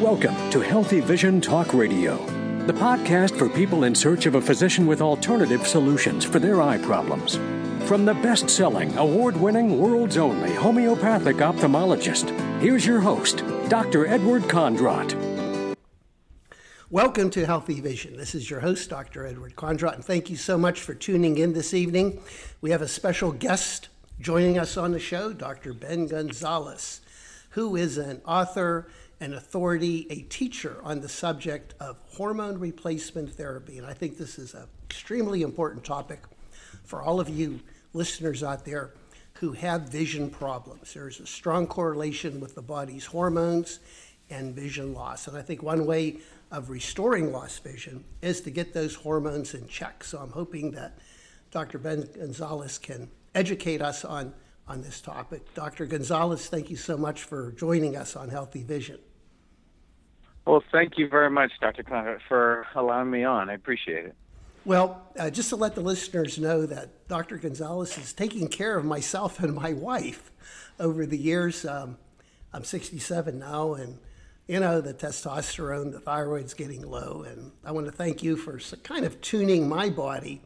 Welcome to Healthy Vision Talk Radio, the podcast for people in search of a physician with alternative solutions for their eye problems. From the best selling, award winning, world's only homeopathic ophthalmologist, here's your host, Dr. Edward Kondrot. Welcome to Healthy Vision. This is your host, Dr. Edward Kondrot, and thank you so much for tuning in this evening. We have a special guest joining us on the show, Dr. Ben Gonzalez, who is an author an authority, a teacher on the subject of hormone replacement therapy. And I think this is an extremely important topic for all of you listeners out there who have vision problems. There's a strong correlation with the body's hormones and vision loss. And I think one way of restoring lost vision is to get those hormones in check. So I'm hoping that Dr. Ben Gonzalez can educate us on, on this topic. Dr. Gonzalez, thank you so much for joining us on Healthy Vision. Well, thank you very much, Dr. Kondrot, for allowing me on. I appreciate it. Well, uh, just to let the listeners know that Dr. Gonzalez is taking care of myself and my wife over the years. Um, I'm 67 now, and you know, the testosterone, the thyroid's getting low. And I want to thank you for kind of tuning my body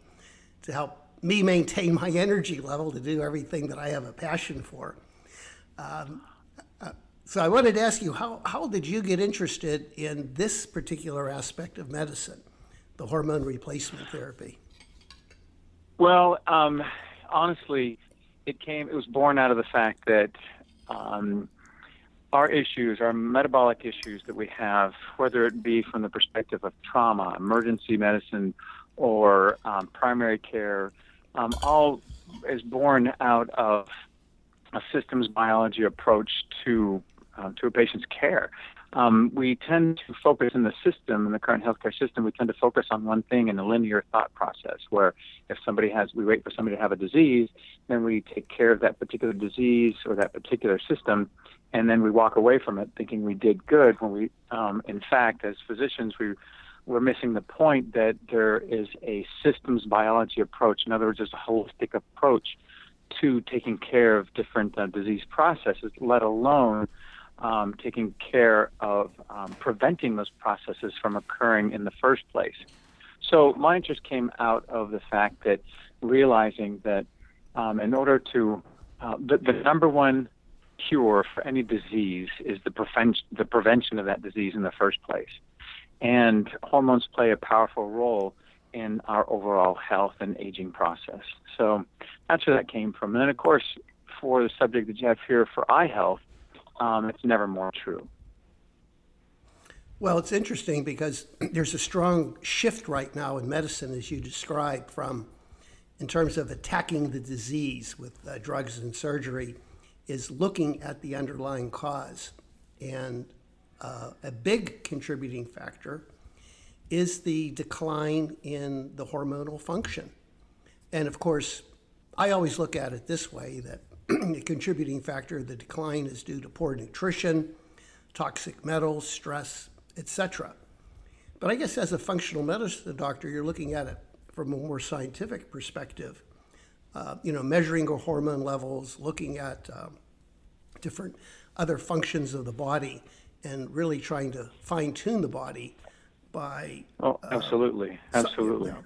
to help me maintain my energy level to do everything that I have a passion for. Um, so I wanted to ask you, how, how did you get interested in this particular aspect of medicine, the hormone replacement therapy? Well, um, honestly, it came. It was born out of the fact that um, our issues, our metabolic issues that we have, whether it be from the perspective of trauma, emergency medicine, or um, primary care, um, all is born out of a systems biology approach to uh, to a patient's care. Um, we tend to focus in the system, in the current healthcare system, we tend to focus on one thing in a linear thought process where if somebody has, we wait for somebody to have a disease, then we take care of that particular disease or that particular system, and then we walk away from it thinking we did good when we, um, in fact, as physicians, we, we're missing the point that there is a systems biology approach. In other words, there's a holistic approach to taking care of different uh, disease processes, let alone um, taking care of um, preventing those processes from occurring in the first place. So my interest came out of the fact that realizing that um, in order to uh, the, the number one cure for any disease is the, preven- the prevention of that disease in the first place. And hormones play a powerful role in our overall health and aging process. So that's where that came from. And then, of course, for the subject that you have here for eye health, um, it's never more true. Well, it's interesting because there's a strong shift right now in medicine, as you described, from in terms of attacking the disease with uh, drugs and surgery, is looking at the underlying cause. And uh, a big contributing factor is the decline in the hormonal function. And of course, I always look at it this way that a contributing factor of the decline is due to poor nutrition, toxic metals, stress, etc. But I guess as a functional medicine doctor, you're looking at it from a more scientific perspective. Uh, you know, measuring your hormone levels, looking at um, different other functions of the body, and really trying to fine tune the body by. Oh, absolutely, uh, absolutely. So,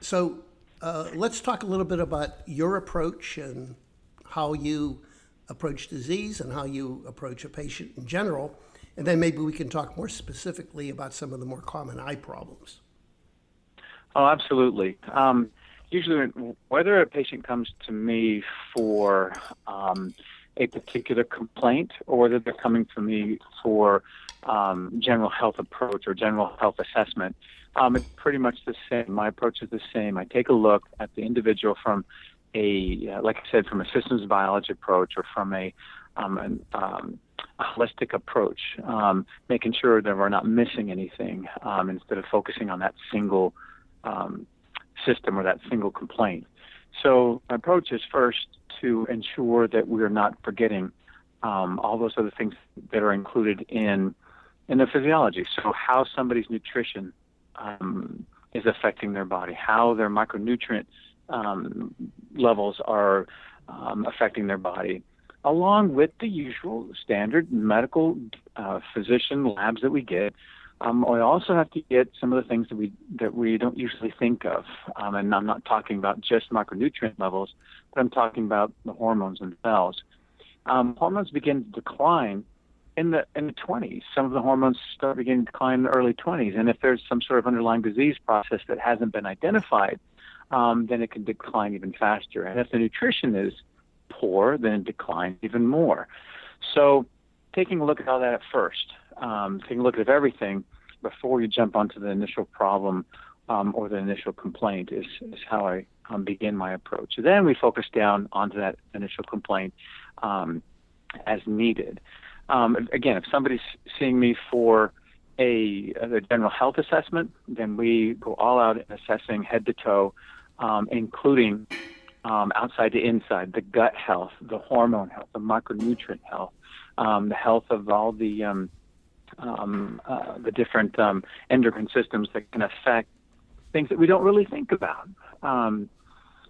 so uh, let's talk a little bit about your approach and how you approach disease and how you approach a patient in general. And then maybe we can talk more specifically about some of the more common eye problems. Oh, absolutely. Um, usually, whether a patient comes to me for um, a particular complaint or whether they're coming to me for um, general health approach or general health assessment, um, it's pretty much the same. My approach is the same. I take a look at the individual from a, like I said, from a systems biology approach or from a, um, an, um, a holistic approach, um, making sure that we're not missing anything um, instead of focusing on that single um, system or that single complaint. So my approach is first to ensure that we're not forgetting um, all those other things that are included in in the physiology. So how somebody's nutrition is affecting their body, how their micronutrient um, levels are um, affecting their body. along with the usual standard medical uh, physician labs that we get. Um, we also have to get some of the things that we that we don't usually think of, um, and I'm not talking about just micronutrient levels, but I'm talking about the hormones themselves. Um, hormones begin to decline in the in the 20s. Some of the hormones start beginning to decline in the early 20s, and if there's some sort of underlying disease process that hasn't been identified, um, then it can decline even faster. And if the nutrition is poor, then it declines even more. So, taking a look at all that at first, um, taking a look at everything before you jump onto the initial problem um, or the initial complaint is, is how I um, begin my approach. Then we focus down onto that initial complaint um, as needed. Um, again, if somebody's seeing me for a, a, general health assessment, then we go all out in assessing head to toe, um, including um, outside to inside, the gut health, the hormone health, the micronutrient health, um, the health of all the um, um, uh, the different um, endocrine systems that can affect things that we don't really think about. Um,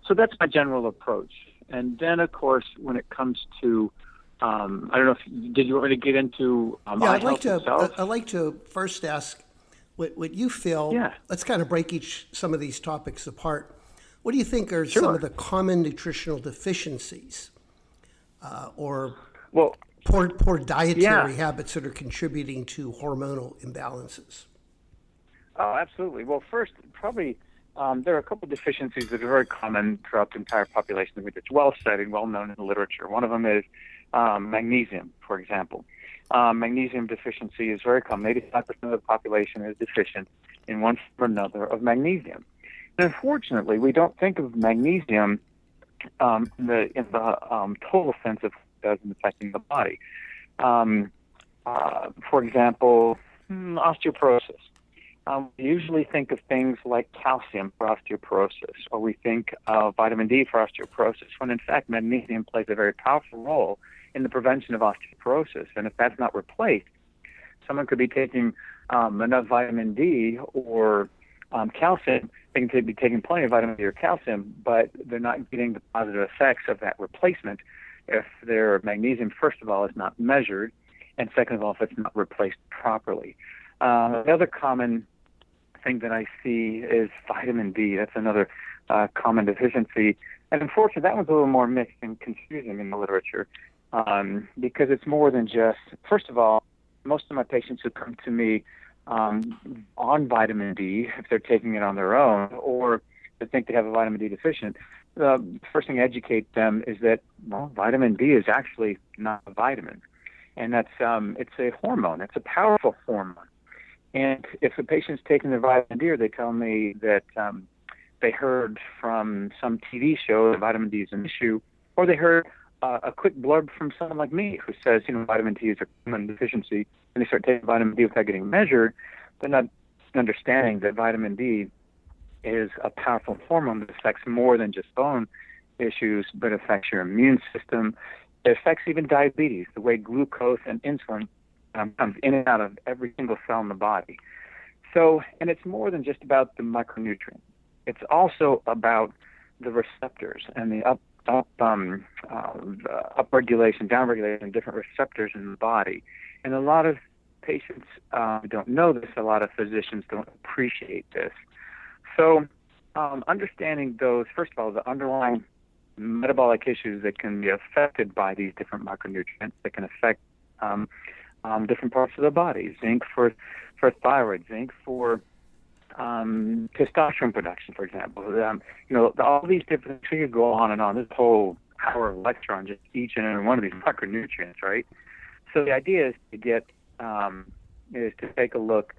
so that's my general approach. And then, of course, when it comes to um, I don't know if did you want me to get into um, yeah, I'd like to. Itself? I'd like to first ask what what you feel. Yeah. Let's kind of break each some of these topics apart. What do you think are sure. some of the common nutritional deficiencies, uh, or well, poor poor dietary yeah. habits that are contributing to hormonal imbalances? Oh, absolutely. Well, first, probably um, there are a couple of deficiencies that are very common throughout the entire population. It's well studied, and well known in the literature. One of them is um, magnesium, for example. Um, magnesium deficiency is very common. 85% of the population is deficient in one form or another of magnesium. Unfortunately, we don't think of magnesium um, in the, in the um, total sense of does in affecting the body. Um, uh, for example, hmm, osteoporosis. Um, we usually think of things like calcium for osteoporosis, or we think of vitamin D for osteoporosis, when in fact magnesium plays a very powerful role in the prevention of osteoporosis. And if that's not replaced, someone could be taking um, enough vitamin D or um, calcium, they can be taking plenty of vitamin D or calcium, but they're not getting the positive effects of that replacement if their magnesium, first of all, is not measured, and second of all, if it's not replaced properly. Uh, the other common thing that I see is vitamin D. That's another uh, common deficiency. And unfortunately, that one's a little more mixed and confusing in the literature um, because it's more than just, first of all, most of my patients who come to me um, on vitamin D, if they're taking it on their own, or they think they have a vitamin D deficient, the first thing to educate them is that well, vitamin D is actually not a vitamin, and that's um, it's a hormone. It's a powerful hormone. And if a patient's taking their vitamin D, or they tell me that um, they heard from some TV show that vitamin D is an issue, or they heard uh, a quick blurb from someone like me who says, you know, vitamin D is a common deficiency, and they start taking vitamin D without getting measured, they're not understanding that vitamin D is a powerful hormone that affects more than just bone issues, but affects your immune system. It affects even diabetes, the way glucose and insulin um, comes in and out of every single cell in the body. So, and it's more than just about the micronutrient. It's also about the receptors and the up up um, uh, upregulation, downregulation, different receptors in the body. And a lot of patients uh, don't know this. A lot of physicians don't appreciate this. So, um, understanding those, first of all, the underlying metabolic issues that can be affected by these different micronutrients that can affect um, um, different parts of the body. Zinc for for thyroid, zinc for um, testosterone production, for example. Um, you know, all these different things. You go on and on. This whole hour lecture on just each and every one of these micronutrients, right? So the idea is to get um, is to take a look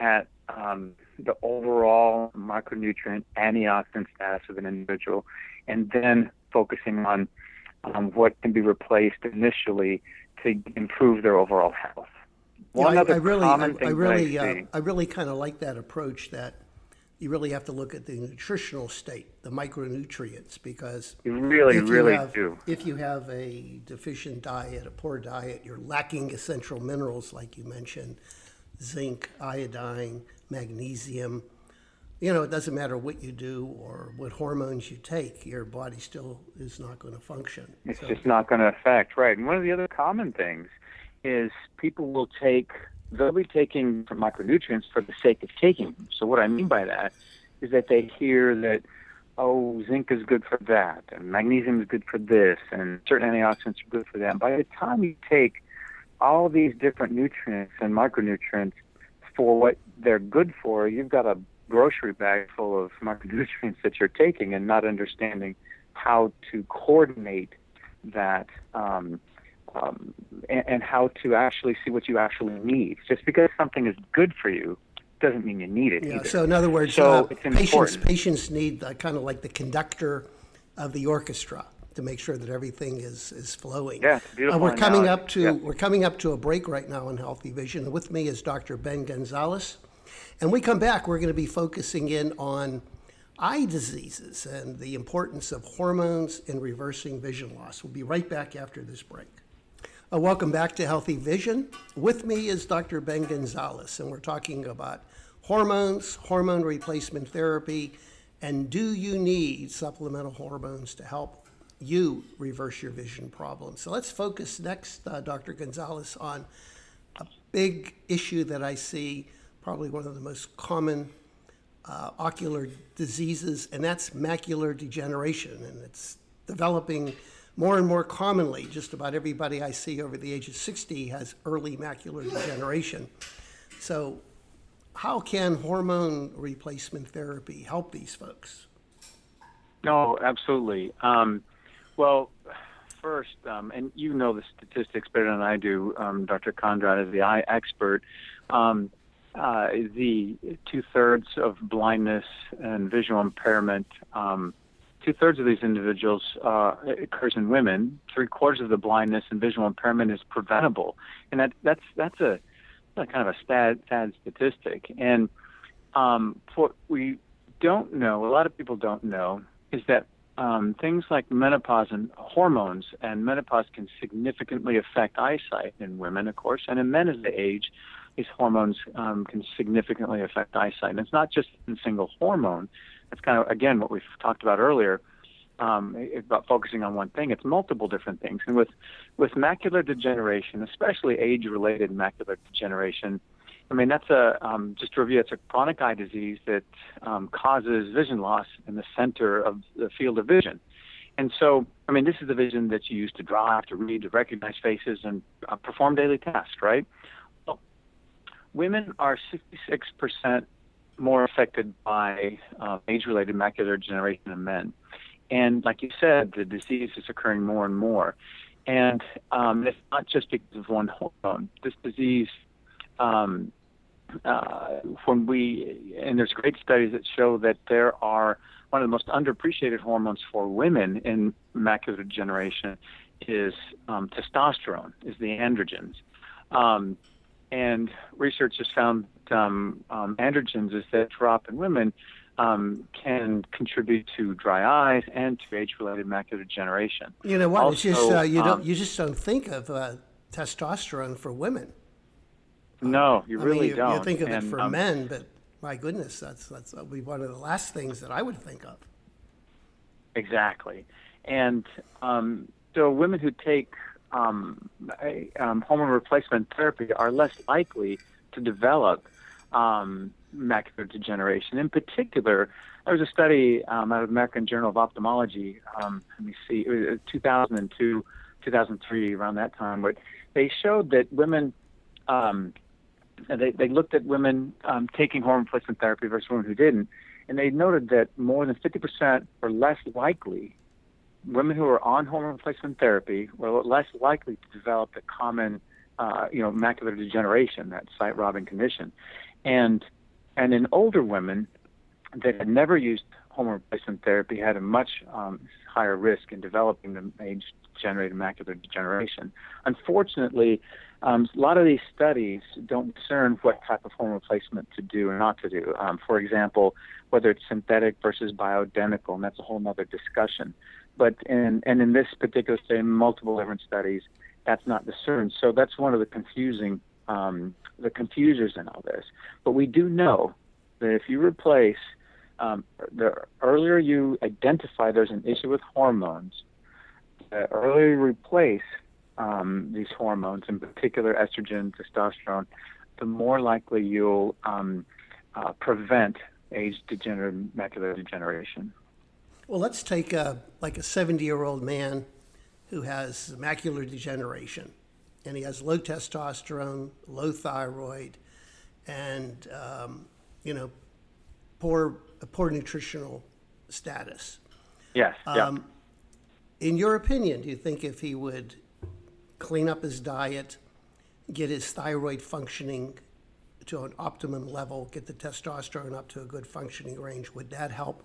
at um, the overall micronutrient antioxidant status of an individual, and then focusing on um, what can be replaced initially to improve their overall health. One yeah, I, I, really, I, I, really, uh, I really kind of like that approach that you really have to look at the nutritional state, the micronutrients, because you really, if really you have, do. If you have a deficient diet, a poor diet, you're lacking essential minerals, like you mentioned, zinc, iodine, magnesium. you know, it doesn't matter what you do or what hormones you take, your body still is not going to function. It's So- just not going to affect, right? And one of the other common things is people will take, they'll be taking micronutrients for the sake of taking them. So what I mean by that is that they hear that, oh, zinc is good for that, and magnesium is good for this, and certain antioxidants are good for that. By the time you take all these different nutrients and micronutrients for what they're good for, you've got a grocery bag full of micronutrients that you're taking and not understanding how to coordinate that um, um, and, and how to actually see what you actually need. Just because something is good for you doesn't mean you need it Yeah, either. so in other words, So uh, patients, important. patients need uh, kind of like the conductor of the orchestra to make sure that everything is, is flowing. Yeah, it's beautiful Uh, we're coming analogy. up to Yeah. we're coming up to a break right now in Healthy Vision. With me is Dr. Ben Gonzalez. And we come back, we're going to be focusing in on eye diseases and the importance of hormones in reversing vision loss. We'll be right back after this break. Uh, welcome back to Healthy Vision. With me is Dr. Ben Gonzalez, and we're talking about hormones, hormone replacement therapy, and do you need supplemental hormones to help you reverse your vision problem? So let's focus next, uh, Dr. Gonzalez, on a big issue that I see, probably one of the most common uh, ocular diseases, and that's macular degeneration. And it's developing more and more commonly. Just about everybody I see over the age of 60 has early macular degeneration. So, how can hormone replacement therapy help these folks? No, absolutely. Um, well, first, um, and you know the statistics better than I do, um, Dr. Kondrot, as the eye expert. Um, uh, the two thirds of blindness and visual impairment, um, two thirds of these individuals uh, occurs in women. Three quarters of the blindness and visual impairment is preventable, and that that's that's a, a kind of a sad sad statistic. And um, what we don't know, a lot of people don't know, is that um, things like menopause and hormones and menopause can significantly affect eyesight in women, of course, and in men as they age, these hormones um, can significantly affect eyesight. And it's not just a single hormone. That's kind of again what we've talked about earlier um, about focusing on one thing. It's multiple different things. And with with macular degeneration, especially age-related macular degeneration, I mean that's a um, just to review. It's a chronic eye disease that um, causes vision loss in the center of the field of vision. And so, I mean, this is the vision that you use to drive, to read, to recognize faces, and uh, perform daily tasks, right? Well, women are 66% more affected by uh, age-related macular degeneration in men. And like you said, the disease is occurring more and more. And um, it's not just because of one hormone. This disease, um, uh, when we, and there's great studies that show that there are one of the most underappreciated hormones for women in macular degeneration is um, testosterone, is the androgens. Um, and research has found um, um, androgens is that drop in women um, can contribute to dry eyes and to age-related macular degeneration. You know what? it's just uh, you um, don't you just don't think of uh, testosterone for women. No, you I really mean, you, don't. you think of it for um, men, but my goodness, that's that's be one of the last things that I would think of. Exactly. And um, so women who take um, um, hormone replacement therapy are less likely to develop um, macular degeneration. In particular, there was a study um, out of the American Journal of Ophthalmology, um, let me see, it was uh, 2002, 2003, around that time, where they showed that women, um, they, they looked at women um, taking hormone replacement therapy versus women who didn't, and they noted that more than 50% were less likely women who are on hormone replacement therapy were less likely to develop the common, uh, you know, macular degeneration, that sight-robbing condition, and and in older women that had never used hormone replacement therapy had a much um, higher risk in developing the age-generated macular degeneration. Unfortunately, um, a lot of these studies don't discern what type of hormone replacement to do or not to do. Um, for example, whether it's synthetic versus bioidentical, and that's a whole other discussion. But in, and in this particular study, multiple different studies, that's not discerned. So that's one of the confusing, um, the confusers in all this. But we do know that if you replace um, the earlier you identify there's an issue with hormones, the earlier you replace um, these hormones, in particular estrogen, testosterone, the more likely you'll um, uh, prevent age-degenerative macular degeneration. Well, let's take a, like a 70-year-old man who has macular degeneration, and he has low testosterone, low thyroid, and um, you know, poor poor nutritional status. Yes. Um, In your opinion, do you think if he would clean up his diet, get his thyroid functioning to an optimum level, get the testosterone up to a good functioning range, would that help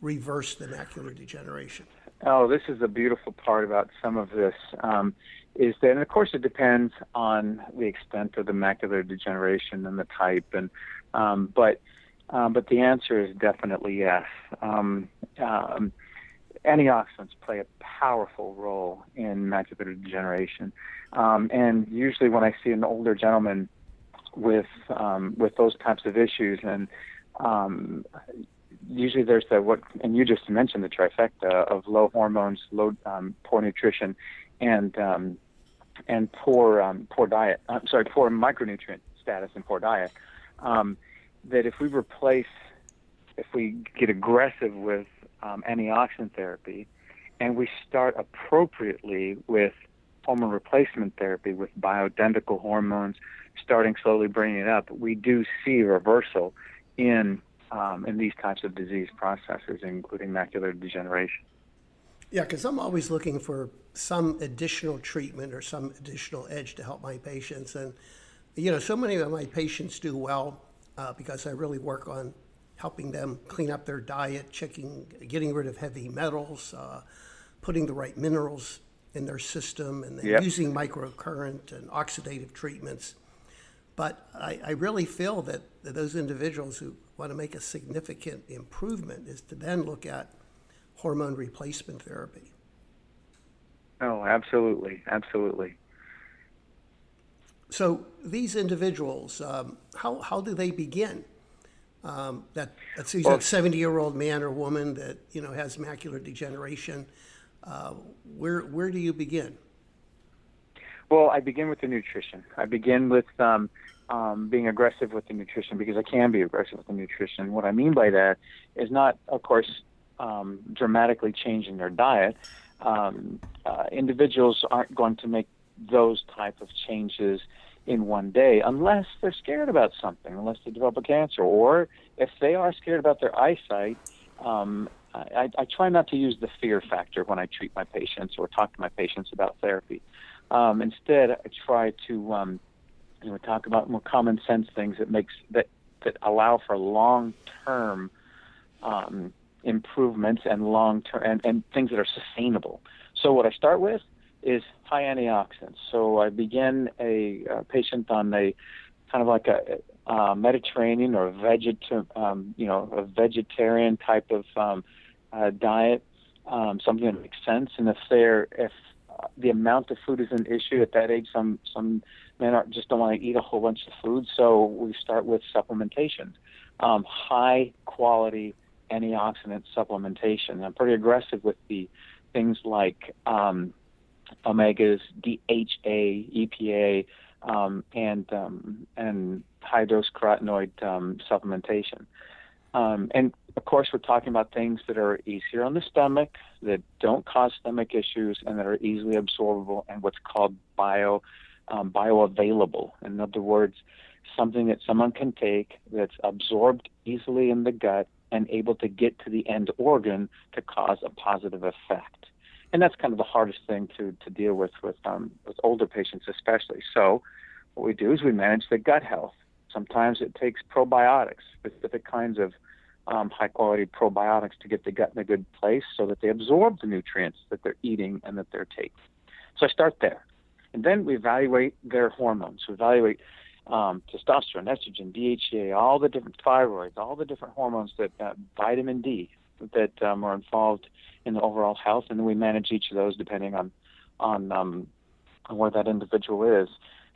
reverse the macular degeneration? Oh, this is the beautiful part about some of this um, is that, and of course, it depends on the extent of the macular degeneration and the type, and um, but um, but the answer is definitely yes. Um, um, antioxidants play a powerful role in macular degeneration, um, and usually when I see an older gentleman with with those types of issues, and usually there's the what, and you just mentioned the trifecta of low hormones, low um, poor nutrition, and um, and poor um, poor diet. I'm sorry, poor micronutrient status and poor diet. Um, that if we replace, if we get aggressive with um, antioxidant therapy, and we start appropriately with hormone replacement therapy with bioidentical hormones, starting slowly bringing it up, we do see reversal in um, in these types of disease processes, including macular degeneration. Yeah, because I'm always looking for some additional treatment or some additional edge to help my patients. And, you know, so many of my patients do well uh, because I really work on helping them clean up their diet, checking, getting rid of heavy metals, uh, putting the right minerals in their system, and then Yep. using microcurrent and oxidative treatments. But I, I really feel that, that those individuals who want to make a significant improvement is to then look at hormone replacement therapy. Oh, absolutely, absolutely. So these individuals, um, how, how do they begin? Um, that say Well- that seventy-year-old man or woman that you know has macular degeneration. Uh, where where do you begin? Well, I begin with the nutrition. I begin with um, um, being aggressive with the nutrition because I can be aggressive with the nutrition. What I mean by that is not, of course, um, dramatically changing their diet. Um, uh, individuals aren't going to make those type of changes in one day unless they're scared about something, unless they develop a cancer, or if they are scared about their eyesight. Um, I, I try not to use the fear factor when I treat my patients or talk to my patients about therapy. Um, instead, I try to um, you know talk about more common sense things that makes that that allow for long term um, improvements and long term and, and things that are sustainable. So what I start with is high antioxidants. So I begin a, uh patient on a kind of like a uh, Mediterranean or veget um, you know a vegetarian type of um, uh, diet, um, something that makes sense. And if they're if uh, the amount of food is an issue at that age, some some men are, just don't want to eat a whole bunch of food. So we start with supplementation, um, high quality antioxidant supplementation. I'm pretty aggressive with the things like um, omegas, DHA, EPA, um, and um, and high dose carotenoid um, supplementation. Um, and of course, we're talking about things that are easier on the stomach, that don't cause stomach issues, and that are easily absorbable, and what's called bio um, bioavailable. In other words, something that someone can take that's absorbed easily in the gut and able to get to the end organ to cause a positive effect. And that's kind of the hardest thing to, to deal with with um, with older patients, especially. So, what we do is we manage the gut health. Sometimes it takes probiotics, specific kinds of um, high quality probiotics to get the gut in a good place so that they absorb the nutrients that they're eating and that they're taking. So I start there. And then we evaluate their hormones. We evaluate um, testosterone, estrogen, DHEA, all the different thyroids, all the different hormones that uh, vitamin D that um, are involved in the overall health, and then we manage each of those depending on on, um, on where that individual is.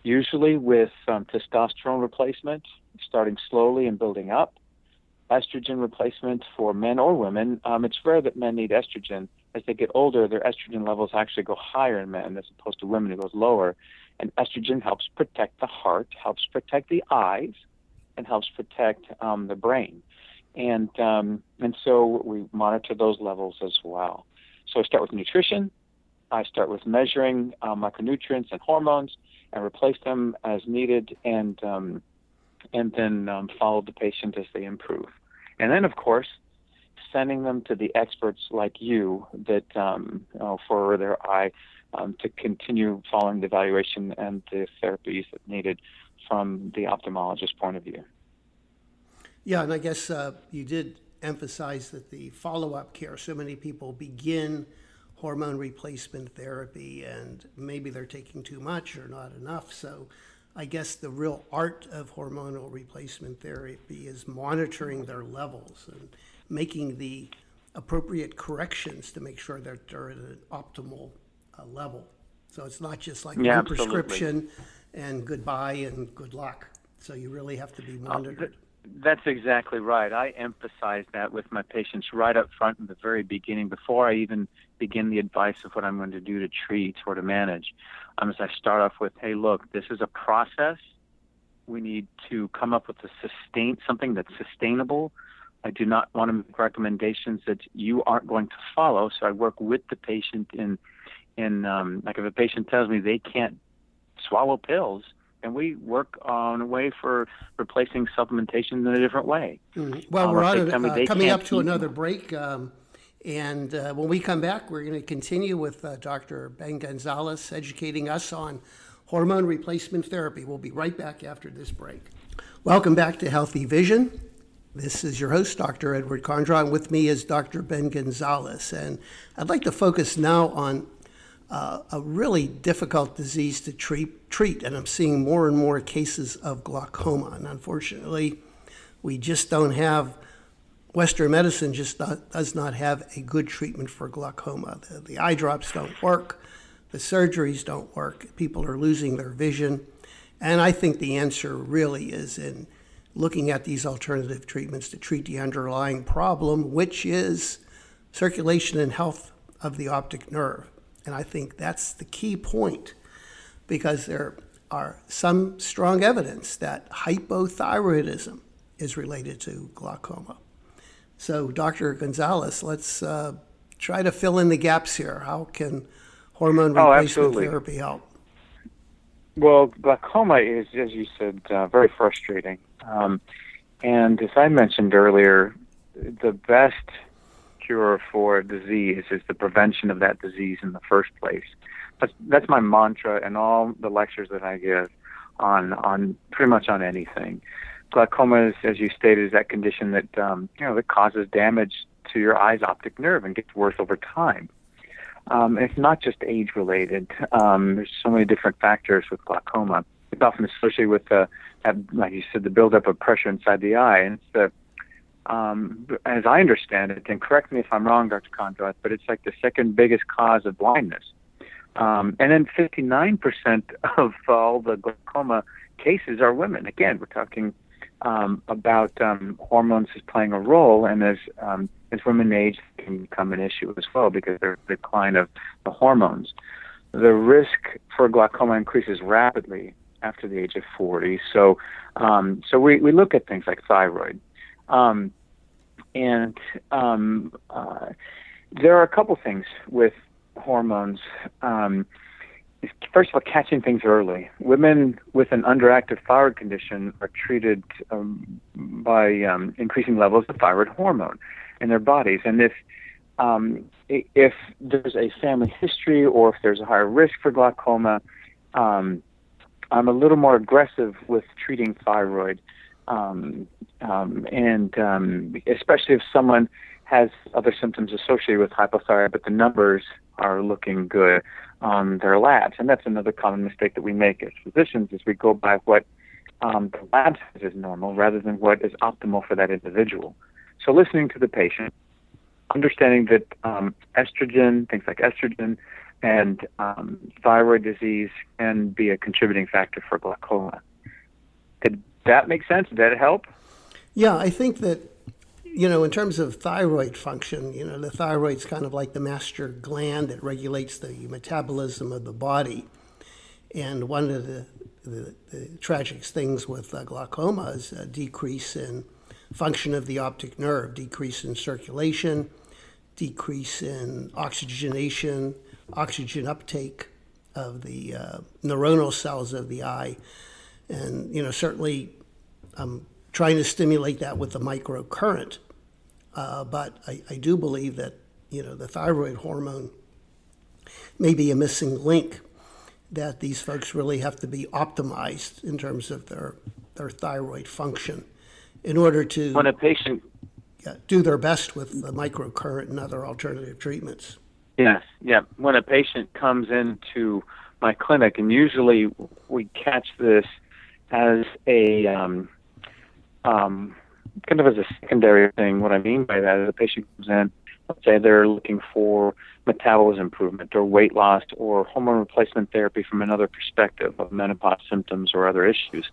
Usually with um, testosterone replacement, starting slowly and building up. estrogen replacement for men or women. Um, it's rare that men need estrogen. As they get older, their estrogen levels actually go higher in men as opposed to women, it goes lower. And estrogen helps protect the heart, helps protect the eyes, and helps protect um, the brain. And um, and so we monitor those levels as well. So I start with nutrition. I start with measuring uh, micronutrients and hormones, and replace them as needed, and um, and then um, follow the patient as they improve. And then, of course, sending them to the experts like you that um, you know, for their eye um, to continue following the evaluation and the therapies that needed from the ophthalmologist point of view. Yeah, and I guess uh, you did emphasize that the follow up care, so many people begin hormone replacement therapy and maybe they're taking too much or not enough. So I guess the real art of hormonal replacement therapy is monitoring their levels and making the appropriate corrections to make sure that they're at an optimal uh, level. So it's not just like Yeah, one absolutely. prescription and goodbye and good luck. So you really have to be monitored. That's exactly right. I emphasize that with my patients right up front in the very beginning, before I even begin the advice of what I'm going to do to treat or to manage. Um, as I start off with, hey, look, this is a process. We need to come up with a sustain something that's sustainable. I do not want to make recommendations that you aren't going to follow. So I work with the patient in, in um, like if a patient tells me they can't swallow pills, and we work on a way for replacing supplementation in a different way. Mhm. Well, Um, we're if on they a- tell me uh, coming up to another break. Um, and uh, when we come back, we're going to continue with uh, Dr. Ben Gonzalez educating us on hormone replacement therapy. We'll be right back after this break. Welcome back to Healthy Vision. This is your host, Dr. Edward Kondrot, and with me is Dr. Ben Gonzalez. And I'd like to focus now on uh, a really difficult disease to treat, treat, and I'm seeing more and more cases of glaucoma. And unfortunately, we just don't have Western medicine just does not have a good treatment for glaucoma. The, the eye drops don't work, the surgeries don't work, people are losing their vision. And I think the answer really is in looking at these alternative treatments to treat the underlying problem, which is circulation and health of the optic nerve. And I think that's the key point because there are some strong evidence that hypothyroidism is related to glaucoma. So, Dr. Gonzalez, let's uh, try to fill in the gaps here. How can hormone Oh, replacement absolutely. therapy help? Well, glaucoma is, as you said, uh, very frustrating. Um, and as I mentioned earlier, the best cure for disease is the prevention of that disease in the first place. That's, that's my mantra in all the lectures that I give on on pretty much on anything. Glaucoma is, as you stated, is that condition that um, you know that causes damage to your eye's optic nerve and gets worse over time. Um, it's not just age related. Um, there's so many different factors with glaucoma. It's often associated with, uh, that, like you said, the buildup of pressure inside the eye. And it's the, um, as I understand it, and correct me if I'm wrong, Dr. Kondrot, but it's like the second biggest cause of blindness. Um, and then 59% of all the glaucoma cases are women. Again, we're talking um, about um, hormones is playing a role, and as um, as women age, can become an issue as well because there's a decline of the hormones. The risk for glaucoma increases rapidly after the age of 40. So, um, so we, we look at things like thyroid, um, and um, uh, there are a couple things with hormones. Um, first of all, catching things early. Women with an underactive thyroid condition are treated um, by um, increasing levels of thyroid hormone in their bodies, and if if there's a family history or if there's a higher risk for glaucoma, um, I'm a little more aggressive with treating thyroid, um, um, and um, especially if someone has other symptoms associated with hypothyroid, but the numbers are looking good on their labs. And that's another common mistake that we make as physicians is we go by what um, the lab says is normal rather than what is optimal for that individual. So listening to the patient, understanding that um, estrogen, things like estrogen and um, thyroid disease can be a contributing factor for glaucoma. Did that make sense? Did that help? Yeah, I think that you know, in terms of thyroid function, you know, the thyroid's kind of like the master gland that regulates the metabolism of the body. And one of the, the, the tragic things with uh, glaucoma is a decrease in function of the optic nerve, decrease in circulation, decrease in oxygenation, oxygen uptake of the uh, neuronal cells of the eye. And, you know, certainly I'm trying to stimulate that with the microcurrent. Uh, but I, I do believe that, you know, the thyroid hormone may be a missing link that these folks really have to be optimized in terms of their, their thyroid function in order to when a patient yeah, do their best with the microcurrent and other alternative treatments. Yes, yeah. When a patient comes into my clinic, and usually we catch this as a um, um, kind of as a secondary thing. What I mean by that is a patient comes in, let's say they're looking for metabolism improvement or weight loss or hormone replacement therapy from another perspective of menopause symptoms or other issues.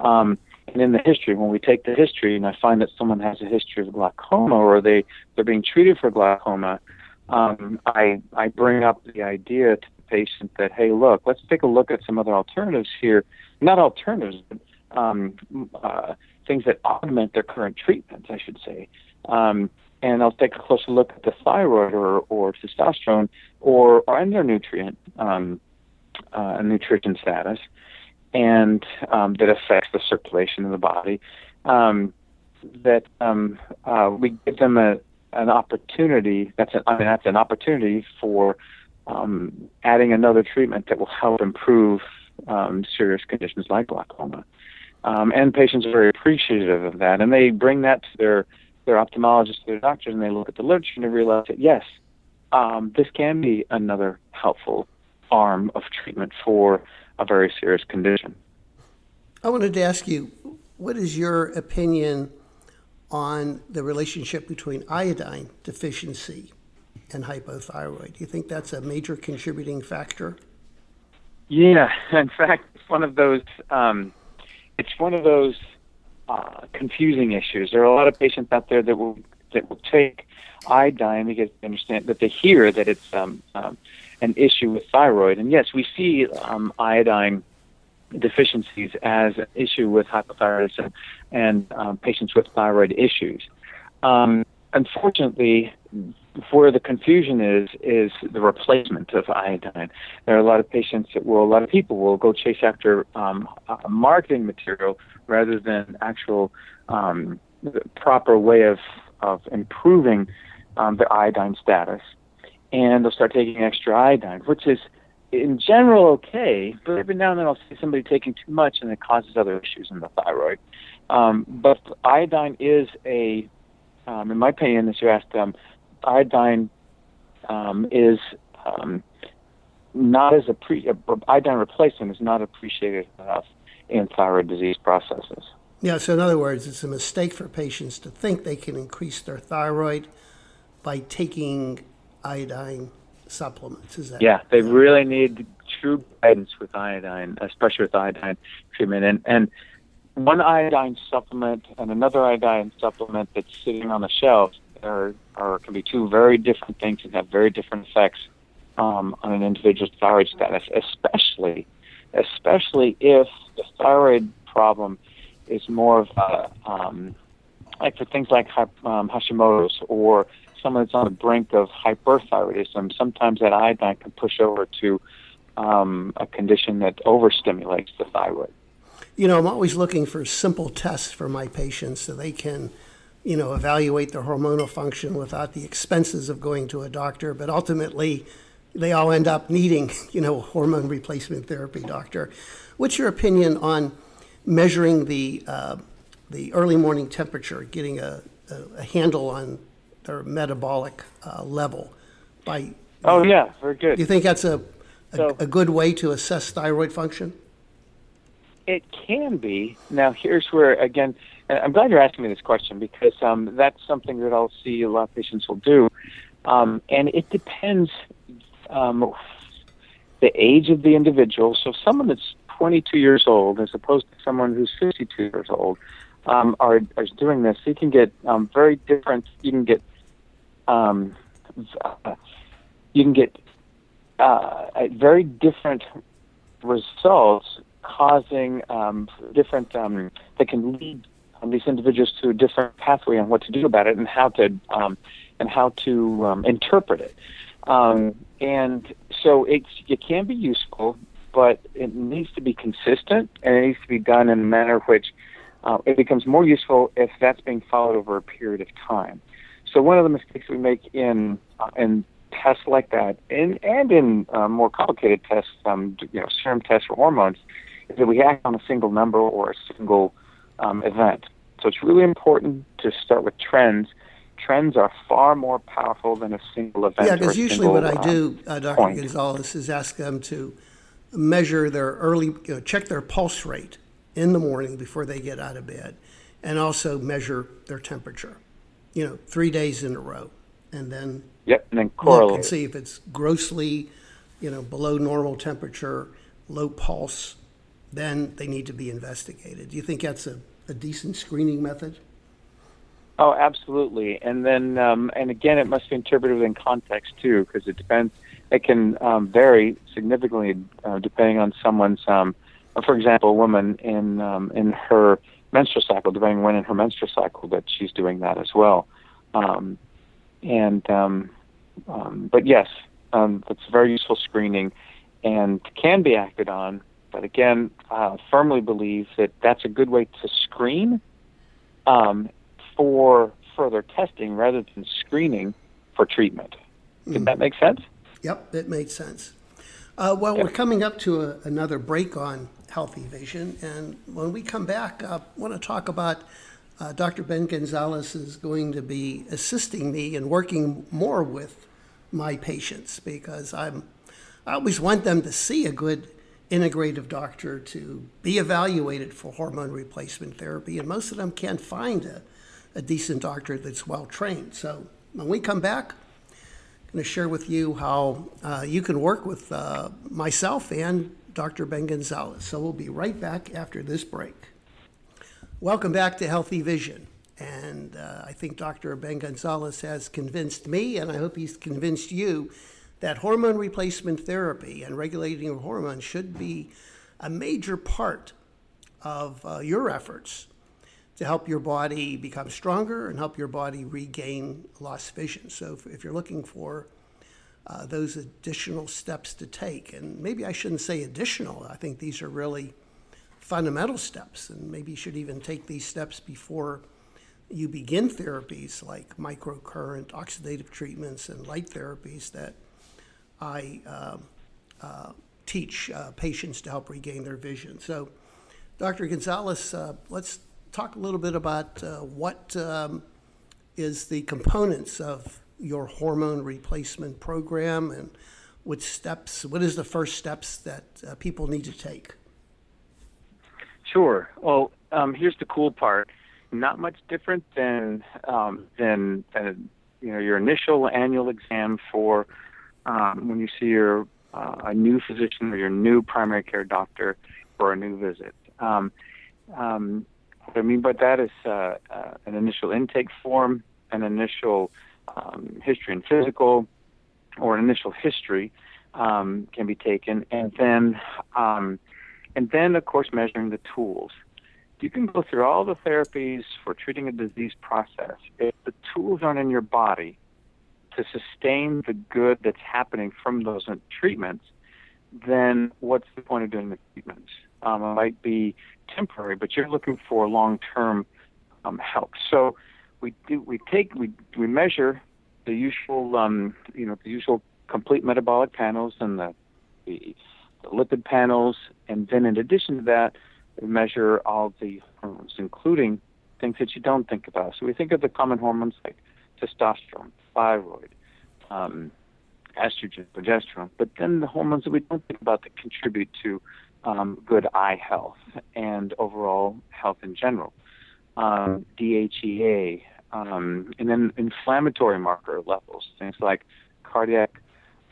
Um, and in the history, when we take the history and I find that someone has a history of glaucoma or they, they're being treated for glaucoma, um, I, I bring up the idea to the patient that, hey, look, let's take a look at some other alternatives here. Not alternatives, but um, uh, things that augment their current treatments, I should say. Um, and I'll take a closer look at the thyroid or, or testosterone or, or other nutrient um, uh, nutrition status and um, that affects the circulation of the body. Um, that um, uh, we give them a, an opportunity. That's an, I mean that's an opportunity for um, adding another treatment that will help improve um, serious conditions like glaucoma. Um, and patients are very appreciative of that, and they bring that to their their ophthalmologist, their doctors, and they look at the literature and they realize that yes, this can be another helpful arm of treatment for a very serious condition. I wanted to ask you, what is your opinion on the relationship between iodine deficiency and hypothyroid? Do you think that's a major contributing factor? Yeah, in fact, it's one of those. Um, it's one of those uh, confusing issues. There are a lot of patients out there that will that will take iodine because they understand that they hear that it's um, um, an issue with thyroid. And yes, we see um, iodine deficiencies as an issue with hypothyroidism and um, patients with thyroid issues. Um, unfortunately, where the confusion is is the replacement of iodine. There are a lot of patients that will, a lot of people will go chase after um, marketing material rather than actual um, proper way of of improving um, the iodine status and they'll start taking extra iodine, which is in general okay, but every now and then I'll see somebody taking too much and it causes other issues in the thyroid. Um, but iodine is a, um, in my opinion, as you asked, um, iodine um, is um, not as a pre, uh, iodine replacement is not appreciated enough in thyroid disease processes. Yeah, so in other words, it's a mistake for patients to think they can increase their thyroid by taking iodine supplements. Is that? Yeah, they really need true guidance with iodine, especially with iodine treatment. And and one iodine supplement and another iodine supplement that's sitting on the shelf are, are can be two very different things and have very different effects um, on an individual's thyroid status, especially especially if the thyroid problem is more of a um, like for things like um, Hashimoto's or someone that's on the brink of hyperthyroidism, sometimes that iodine can push over to um, a condition that overstimulates the thyroid. You know, I'm always looking for simple tests for my patients so they can, you know, evaluate their hormonal function without the expenses of going to a doctor. But ultimately, they all end up needing, you know, hormone replacement therapy doctor. What's your opinion on measuring the uh, the early morning temperature, getting a, a, a handle on their metabolic uh, level by. Oh yeah, very good. Do you think that's a, a, so, a good way to assess thyroid function? It can be. Now here's where again, I'm glad you're asking me this question because um, that's something that I'll see a lot of patients will do, um, and it depends um, the age of the individual. So someone that's 22 years old as opposed to someone who's 52 years old, um, are, are doing this. So you can get um, very different. You can get um, you can get uh, very different results, causing um, different. Um, that can lead um, these individuals to a different pathway on what to do about it and how to um, and how to um, interpret it. Um, and so it's it can be useful, but it needs to be consistent and it needs to be done in a manner which uh, it becomes more useful if that's being followed over a period of time. So one of the mistakes we make in uh, in tests like that, and and in uh, more complicated tests, um, you know, serum tests for hormones, is that we act on a single number or a single um, event. So it's really important to start with trends. Trends are far more powerful than a single event. Yeah, because usually single, what I do, um, uh, Dr. point. Gonzalez, is ask them to measure their early, you know, check their pulse rate in the morning before they get out of bed, and also measure their temperature. You know, three days in a row, and then Yep, and then look correlate. and see if it's grossly, you know, below normal temperature, low pulse, then they need to be investigated. Do you think that's a, a decent screening method? Oh, absolutely. And then, um, and again, it must be interpreted within context too, because it depends. It can um, vary significantly uh, depending on someone's. Um, for example, a woman in um, in her menstrual cycle, depending when in her menstrual cycle that she's doing that as well. Um, and um, um, but yes, um, that's very useful screening, and can be acted on. But again, I firmly believe that that's a good way to screen um, for further testing rather than screening for treatment. Did that make sense? Yep, that makes sense. Uh, well, we're coming up to a, another break on Healthy Vision, and when we come back, I want to talk about uh, Dr. Ben Gonzalez is going to be assisting me and working more with my patients because I'm I always want them to see a good integrative doctor to be evaluated for hormone replacement therapy, and most of them can't find a, a decent doctor that's well trained. So when we come back, I'm going to share with you how uh, you can work with uh, myself and Dr. Ben Gonzalez. So we'll be right back after this break. Welcome back to Healthy Vision. And uh, I think Dr. Ben Gonzalez has convinced me, and I hope he's convinced you, that hormone replacement therapy and regulating of hormones should be a major part of uh, your efforts to help your body become stronger and help your body regain lost vision. So if, if you're looking for uh, those additional steps to take, and maybe I shouldn't say additional, I think these are really fundamental steps, and maybe you should even take these steps before you begin therapies like microcurrent, oxidative treatments, and light therapies that I uh, uh, teach uh, patients to help regain their vision. So, Dr. Gonzalez, uh, let's talk a little bit about uh, what um, is the components of your hormone replacement program and what steps, what is the first steps that uh, people need to take? Sure. Well, um, here's the cool part. Not much different than um, than, you know your initial annual exam for um, when you see your uh, a new physician or your new primary care doctor for a new visit. Um, um, what I mean by that is uh, uh, an initial intake form, an initial um, history and physical, or an initial history um, can be taken, and then um, and then of course measuring the tools. You can go through all the therapies for treating a disease process. If the tools aren't in your body to sustain the good that's happening from those treatments, then what's the point of doing the treatments? Um, it might be temporary, but you're looking for long-term um, help. So we do we take we we measure the usual um, you know the usual complete metabolic panels and the, the the lipid panels, and then in addition to that, we measure all the hormones, including things that you don't think about. So we think of the common hormones like testosterone, thyroid, um, estrogen, progesterone, but then the hormones that we don't think about that contribute to um, good eye health and overall health in general. Um, DHEA, um, and then inflammatory marker levels, things like cardiac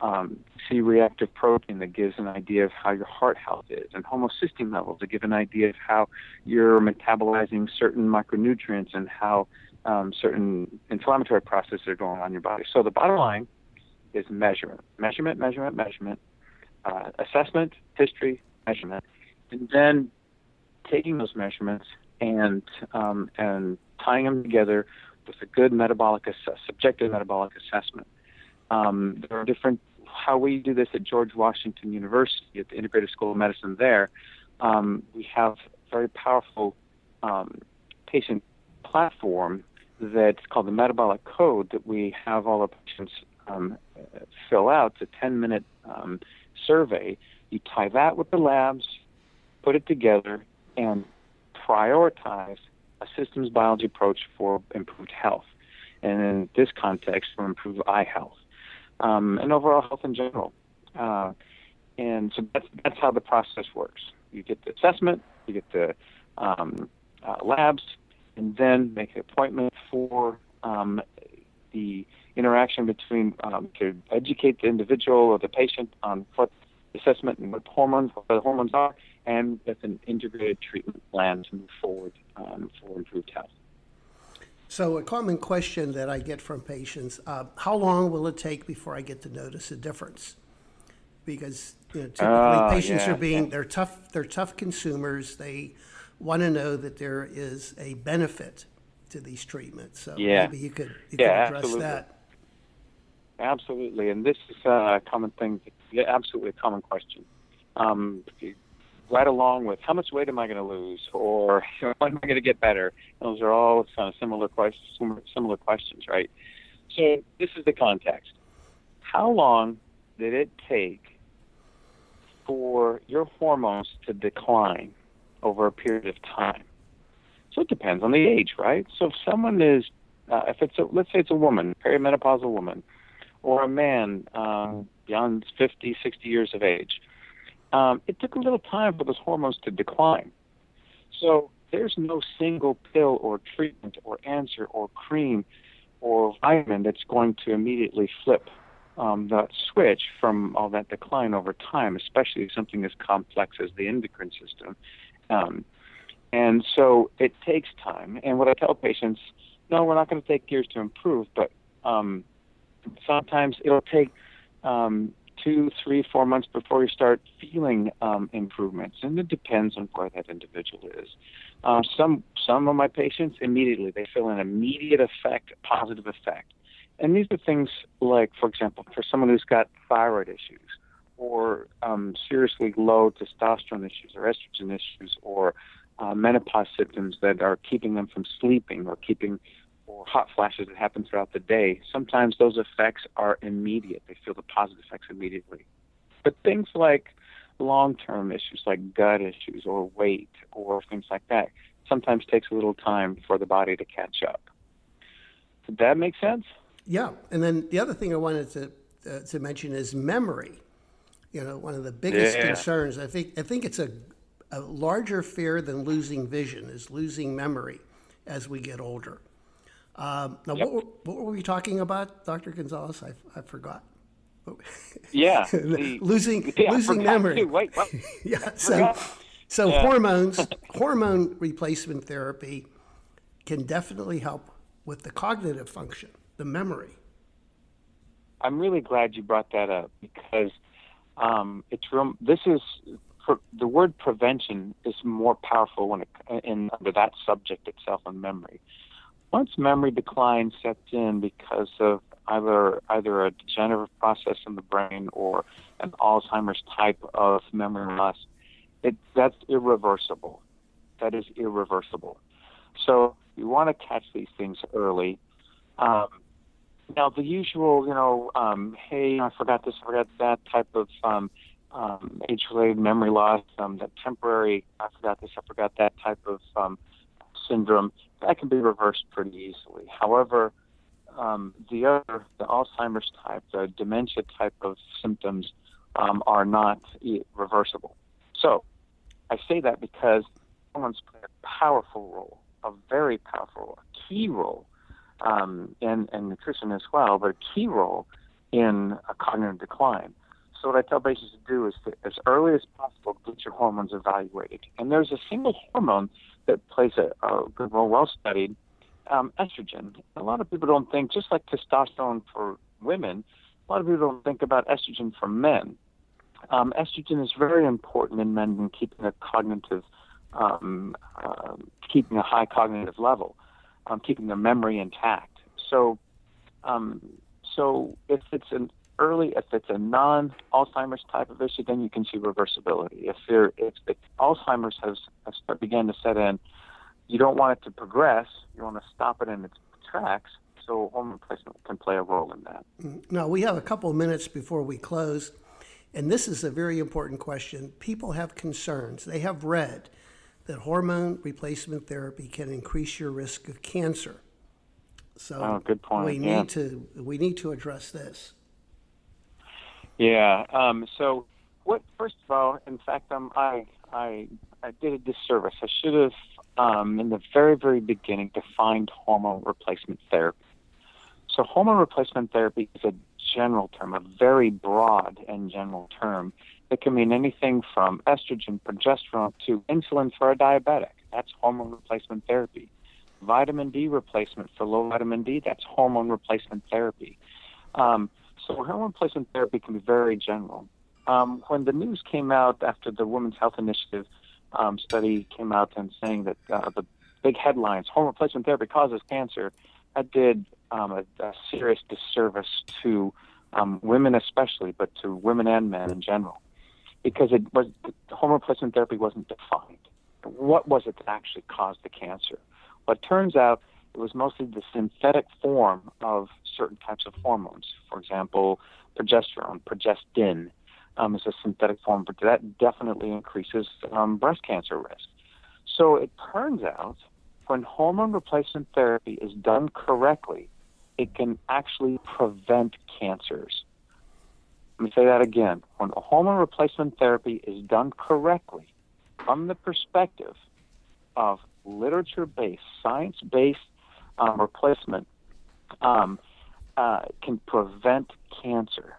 um, C-reactive protein that gives an idea of how your heart health is, and homocysteine levels that give an idea of how you're metabolizing certain micronutrients and how um, certain inflammatory processes are going on in your body. So the bottom line is measurement, measurement, measurement, measurement, uh, assessment, history, measurement, and then taking those measurements and um, and tying them together with a good metabolic ass- subjective metabolic assessment. Um, there are different how we do this at George Washington University at the Integrated School of Medicine. There, um, we have very powerful um, patient platform that's called the Metabolic Code that we have all our patients um, fill out. It's a 10 minute um, survey. You tie that with the labs, put it together, and prioritize a systems biology approach for improved health. And in this context, for improved eye health um, and overall health in general. Uh, and so that's, that's how the process works. You get the assessment, you get the um, uh, labs, and then make an appointment for um, the interaction between um, to educate the individual or the patient on what assessment and what hormones, what the hormones are, and with an integrated treatment plan to move forward um, for improved health. So, a common question that I get from patients: uh, How long will it take before I get to notice a difference? Because you know, typically Ah, patients yeah, are being yeah. they're tough they're tough consumers. They want to know that there is a benefit to these treatments. So Yeah. maybe you could you Yeah, could address absolutely. that. Absolutely, and this is a common thing. Yeah, absolutely a common question. Um, right along with how much weight am I going to lose, or when am I going to get better? Those are all kind of similar questions. Similar questions, right? So this is the context. How long did it take for your hormones to decline over a period of time? So it depends on the age, right? So if someone is, uh, if it's a, let's say it's a woman, perimenopausal woman, or a man um, beyond 50, 60 years of age, um, it took a little time for those hormones to decline. So there's no single pill or treatment or answer or cream or vitamin that's going to immediately flip um, that switch from all that decline over time, especially something as complex as the endocrine system. Um, and so it takes time. And what I tell patients, no, we're not going to take years to improve, but um, sometimes it'll take um, two, three, four months before you start feeling um, improvements, and it depends on where that individual is. Um, some some of my patients immediately they feel an immediate effect, positive effect, and these are things like, for example, for someone who's got thyroid issues, or um, seriously low testosterone issues, or estrogen issues, or uh, menopause symptoms that are keeping them from sleeping, or keeping or hot flashes that happen throughout the day, sometimes those effects are immediate. They feel the positive effects immediately. But things like long term issues like gut issues or weight or things like that sometimes takes a little time for the body to catch up. Did that make sense? Yeah, and then the other thing I wanted to uh, to mention is memory. You know, one of the biggest Yeah. concerns. I think I think it's a a larger fear than losing vision is losing memory as we get older. Um, now, Yep. what, were, what were we talking about, Dr. Gonzalez? I, I forgot. Yeah. the- losing yeah, losing memory. too. Wait, what? Yeah. So, so Yeah. hormones, hormone replacement therapy can definitely help with the cognitive function, the memory. I'm really glad you brought that up because um, it's real. This is for, the word prevention is more powerful when it in under that subject itself on memory. Once memory decline sets in because of either either a degenerative process in the brain or an Alzheimer's type of memory loss, it that's irreversible. That is irreversible. So you want to catch these things early. Um, now the usual, you know, um, hey, I forgot this, I forgot that type of um, um, age-related memory loss, um, that temporary, I forgot this, I forgot that type of um, syndrome, that can be reversed pretty easily. However, um, the other, the Alzheimer's type, the dementia type of symptoms um, are not reversible. So I say that because hormones play a powerful role, a very powerful role, a key role um, and nutrition as well, but a key role in a cognitive decline. So what I tell patients to do is to, as early as possible get your hormones evaluated. And there's a single hormone that plays a, a good role, well studied, um, estrogen. A lot of people don't think, just like testosterone for women, a lot of people don't think about estrogen for men. Um, estrogen is very important in men in keeping a cognitive, um, uh, keeping a high cognitive level, um, keeping their memory intact. So, um, so if it's an early, if it's a non-Alzheimer's type of issue, then you can see reversibility. If there, if, if Alzheimer's has, has began to set in, you don't want it to progress. You want to stop it in its tracks. So hormone replacement can play a role in that. Now we have a couple of minutes before we close, and this is a very important question. People have concerns. They have read that hormone replacement therapy can increase your risk of cancer. So oh, good point. we yeah. need to we need to address this. Yeah. Um, so, what? First of all, in fact, um, I I I did a disservice. I should have, um, in the very very beginning, defined hormone replacement therapy. So, hormone replacement therapy is a general term, a very broad and general term that can mean anything from estrogen, progesterone to insulin for a diabetic. That's hormone replacement therapy. Vitamin D replacement for low vitamin D. That's hormone replacement therapy. Um, so hormone replacement therapy can be very general. Um, when the news came out after the Women's Health Initiative um, study came out and saying that uh, the big headlines, hormone replacement therapy causes cancer, that did um, a, a, serious disservice to um, women especially, but to women and men in general, because it was hormone replacement therapy wasn't defined. What was it that actually caused the cancer? But turns out it was mostly the synthetic form of certain types of hormones. For example, progesterone, progestin, um, is a synthetic form, but that definitely increases um, breast cancer risk. So it turns out when hormone replacement therapy is done correctly, it can actually prevent cancers. Let me say that again. When hormone replacement therapy is done correctly, from the perspective of literature based, science based um, replacement, um, uh, can prevent cancer.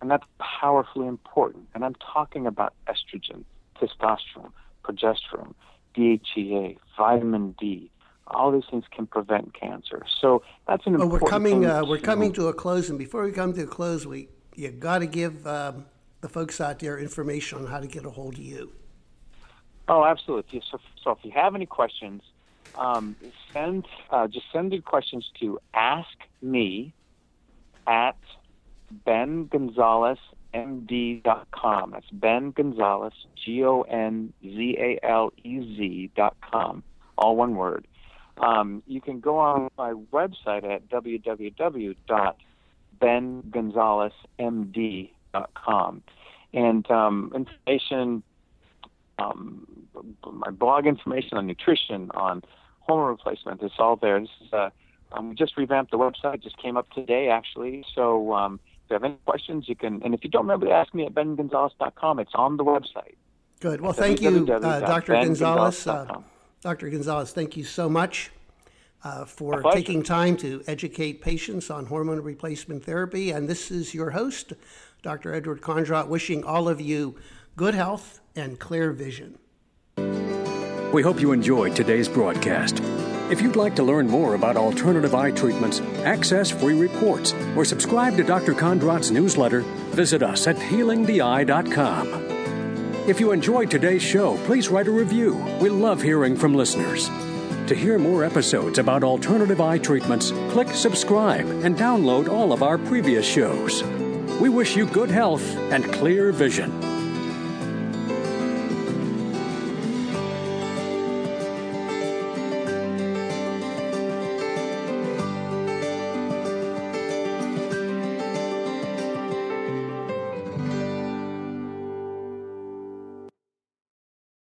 And that's powerfully important. And I'm talking about estrogen, testosterone, progesterone, DHEA, vitamin D. All these things can prevent cancer. So that's an well, important. We're coming. Uh, we're coming to a close, and before we come to a close, we you got to give um, the folks out there information on how to get a hold of you. Oh, absolutely. So, so if you have any questions, um, send uh, just send your questions to ask me at. That's Ben Gonzalez, G O N Z A L E Z dot com, all one word. Um, you can go on my website at www.bengonzalezmd.com. And um, information, um, my blog information on nutrition, on hormone replacement. It's all there. This is a um, we just revamped the website, just came up today actually. So um, if you have any questions, you can, and if you don't remember to ask me at bengonzalez.com, it's on the website. Good. Well, thank you, uh, Dr. Gonzalez. Uh, Dr. Gonzalez, thank you so much uh, for taking time to educate patients on hormone replacement therapy. And this is your host, Dr. Edward Kondrot, wishing all of you good health and clear vision. We hope you enjoyed today's broadcast. If you'd like to learn more about alternative eye treatments, access free reports, or subscribe to Dr. Kondrot's newsletter, visit us at healingtheeye.com. If you enjoyed today's show, please write a review. We love hearing from listeners. To hear more episodes about alternative eye treatments, click subscribe and download all of our previous shows. We wish you good health and clear vision.